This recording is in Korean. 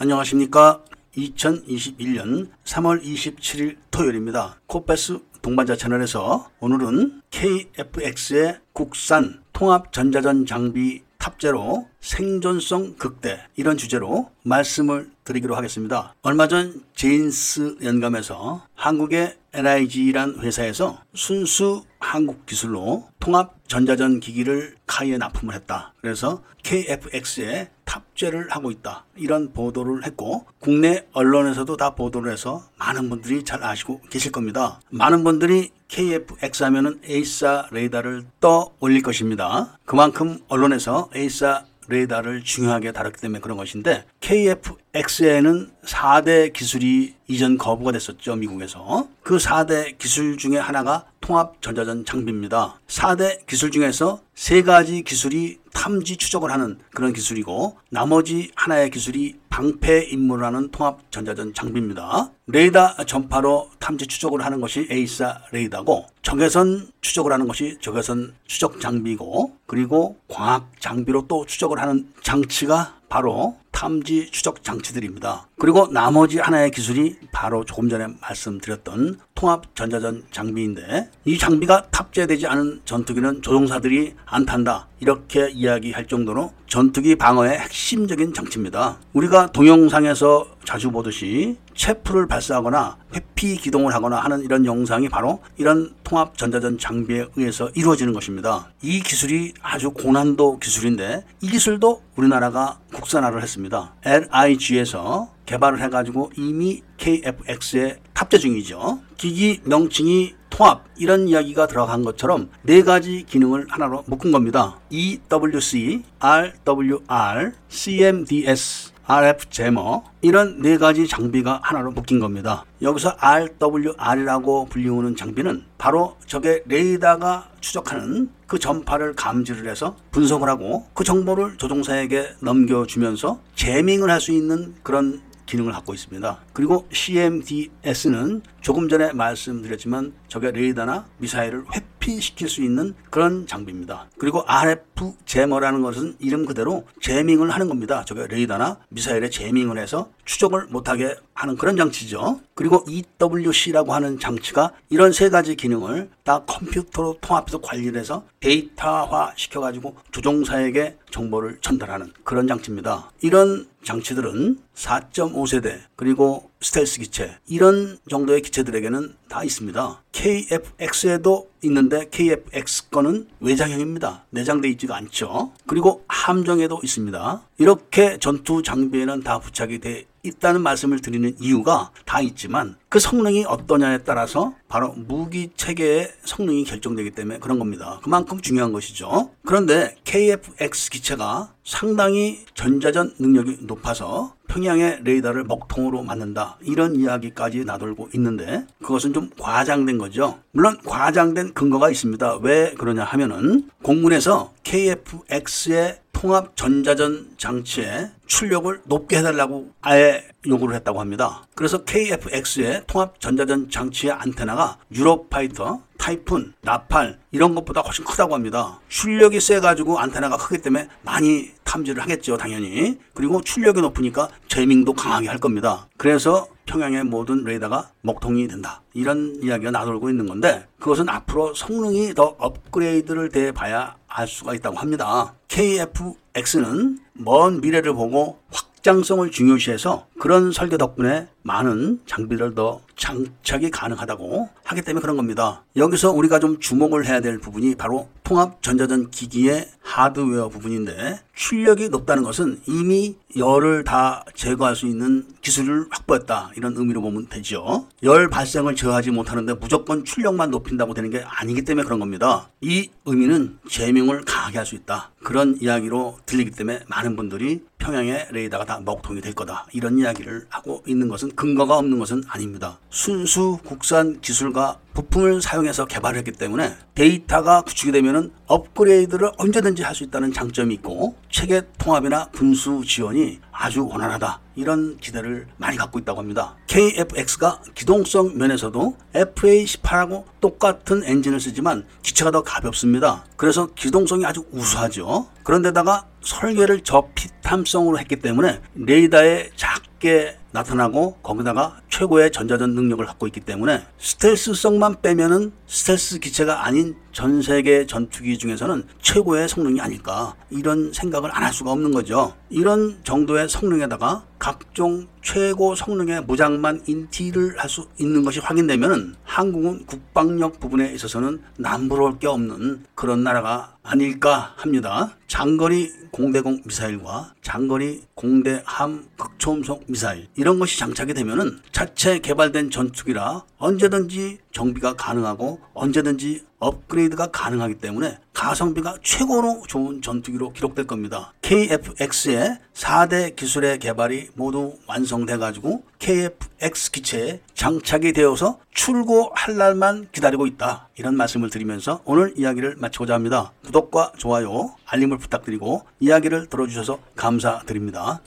안녕하십니까. 2021년 3월 27일 토요일입니다. 코패스 동반자 채널에서 오늘은 KFX의 국산 통합 전자전 장비 탑재로 생존성 극대 이런 주제로 말씀을 드리기로 하겠습니다. 얼마 전 제인스 연감에서 한국의 LIG란 회사에서 순수 한국 기술로 통합 전자전 기기를 KAI에 납품을 했다. 그래서 KFX에 탑재를 하고 있다. 이런 보도를 했고 국내 언론에서도 다 보도를 해서 많은 분들이 잘 아시고 계실 겁니다. 많은 분들이 KFX 하면은 AESA 레이더를 떠 올릴 것입니다. 그만큼 언론에서 AESA 레이더를 중요하게 다뤘기 때문에 그런 것인데 KFX에는 4대 기술이 이전 거부가 됐었죠 미국에서 그 4대 기술 중에 하나가 통합 전자전 장비입니다. 4대 기술 중에서 세 가지 기술이 탐지 추적을 하는 그런 기술이고 나머지 하나의 기술이 방패 임무를 하는 통합 전자전 장비입니다. 레이더 전파로 탐지 추적을 하는 것이 AESA 레이더고 적외선 추적을 하는 것이 적외선 추적 장비고 그리고 광학 장비로 또 추적을 하는 장치가 바로 탐지 추적 장치들입니다. 그리고 나머지 하나의 기술이 바로 조금 전에 말씀드렸던 통합 전자전 장비인데 이 장비가 탑재되지 않은 전투기는 조종사들이 안 탄다. 이렇게 이야기할 정도로 전투기 방어의 핵심적인 장치입니다. 우리가 동영상에서 자주 보듯이 체프를 발사하거나 회피 기동을 하거나 하는 이런 영상이 바로 이런 통합 전자전 장비에 의해서 이루어지는 것입니다. 이 기술이 아주 고난도 기술인데 이 기술도 우리나라가 국산화를 했습니다. LIG에서 개발을 해가지고 이미 KFX에 탑재 중이죠. 기기 명칭이 통합 이런 이야기가 들어간 것처럼 네 가지 기능을 하나로 묶은 겁니다. EWC, RWR, CMDS, RF 제머 이런 네 가지 장비가 하나로 묶인 겁니다. 여기서 RWR이라고 불리우는 장비는 바로 적의 레이더가 추적하는 그 전파를 감지를 해서 분석을 하고 그 정보를 조종사에게 넘겨주면서 제밍을 할 수 있는 그런 기능을 갖고 있습니다. 그리고 CMDS는 조금 전에 말씀드렸지만 적의 레이더나 미사일을 회피시킬 수 있는 그런 장비입니다. 그리고 RF 제머라는 것은 이름 그대로 제밍을 하는 겁니다. 적의 레이더나 미사일에 제밍을 해서 추적을 못하게 하는 그런 장치죠. 그리고 EWC라고 하는 장치가 이런 세 가지 기능을 다 컴퓨터로 통합해서 관리를 해서 데이터화 시켜가지고 조종사에게 정보를 전달하는 그런 장치입니다. 이런 장치들은 4.5세대 그리고 스텔스 기체 이런 정도의 기체들에게는 다 있습니다. KFX에도 있는데 KFX 거는 외장형입니다. 내장돼 있지가 않죠. 그리고 함정에도 있습니다. 이렇게 전투 장비에는 다 부착이 돼 있다는 말씀을 드리는 이유가 다 있지만 그 성능이 어떠냐에 따라서 바로 무기 체계의 성능이 결정되기 때문에 그런 겁니다. 그만큼 중요한 것이죠. 그런데 KFX 기체가 상당히 전자전 능력이 높아서 평양의 레이더를 먹통으로 맞는다. 이런 이야기까지 나돌고 있는데 그것은 좀 과장된 거죠. 물론 과장된 근거가 있습니다. 왜 그러냐 하면은 공군에서 KFX의 통합 전자전 장치에 출력을 높게 해달라고 아예 요구를 했다고 합니다. 그래서 KFX의 통합 전자전 장치의 안테나가 유로파이터, 타이푼, 나팔 이런 것보다 훨씬 크다고 합니다. 출력이 세가지고 안테나가 크기 때문에 많이 탐지를 하겠죠, 당연히. 그리고 출력이 높으니까 제밍도 강하게 할 겁니다. 그래서 평양의 모든 레이더가 먹통이 된다. 이런 이야기가 나돌고 있는 건데 그것은 앞으로 성능이 더 업그레이드를 돼 봐야 알 수가 있다고 합니다. KFX는 먼 미래를 보고 확장성을 중요시해서 그런 설계 덕분에 많은 장비를 더 장착이 가능하다고 하기 때문에 그런 겁니다. 여기서 우리가 좀 주목을 해야 될 부분이 바로 통합 전자전 기기의 하드웨어 부분인데 출력이 높다는 것은 이미 열을 다 제거할 수 있는 기술을 확보했다 이런 의미로 보면 되죠. 열 발생을 제어하지 못하는데 무조건 출력만 높인다고 되는 게 아니기 때문에 그런 겁니다. 이 의미는 제명을 강하게 할 수 있다 그런 이야기로 들리기 때문에 많은 분들이 평양의 레이더가 다 먹통이 될 거다 이런 이야기 를 하고 있는 것은 근거가 없는 것은 아닙니다. 순수 국산 기술과 부품을 사용해서 개발했기 때문에 데이터가 구축이 되면은 업그레이드를 언제든지 할 수 있다는 장점이 있고 체계 통합이나 분수 지원이 아주 원활하다. 이런 기대를 많이 갖고 있다고 합니다. KFX가 기동성 면에서도 FA18하고 똑같은 엔진을 쓰지만 기체가 더 가볍습니다. 그래서 기동성이 아주 우수하죠. 그런데다가 설계를 저피탐성으로 했기 때문에 레이더의 작 밝게 나타나고 거기다가 최고의 전자전 능력을 갖고 있기 때문에 스텔스성만 빼면은 스텔스 기체가 아닌 전 세계 전투기 중에서는 최고의 성능이 아닐까 이런 생각을 안 할 수가 없는 거죠. 이런 정도의 성능에다가 각종 최고 성능의 무장만 인티를 할 수 있는 것이 확인되면 한국은 국방력 부분에 있어서는 남부러울 게 없는 그런 나라가 아닐까 합니다. 장거리 공대공 미사일과 장거리 공대함 극초음속 미사일 이런 것이 장착이 되면은 자체 개발된 전투기라 언제든지 정비가 가능하고 언제든지 업그레이드가 가능하기 때문에 가성비가 최고로 좋은 전투기로 기록될 겁니다. KFX의 4대 기술의 개발이 모두 완성돼 가지고 KFX 기체에 장착이 되어서 출고할 날만 기다리고 있다. 이런 말씀을 드리면서 오늘 이야기를 마치고자 합니다. 구독과 좋아요, 알림을 부탁드리고 이야기를 들어주셔서 감사드립니다.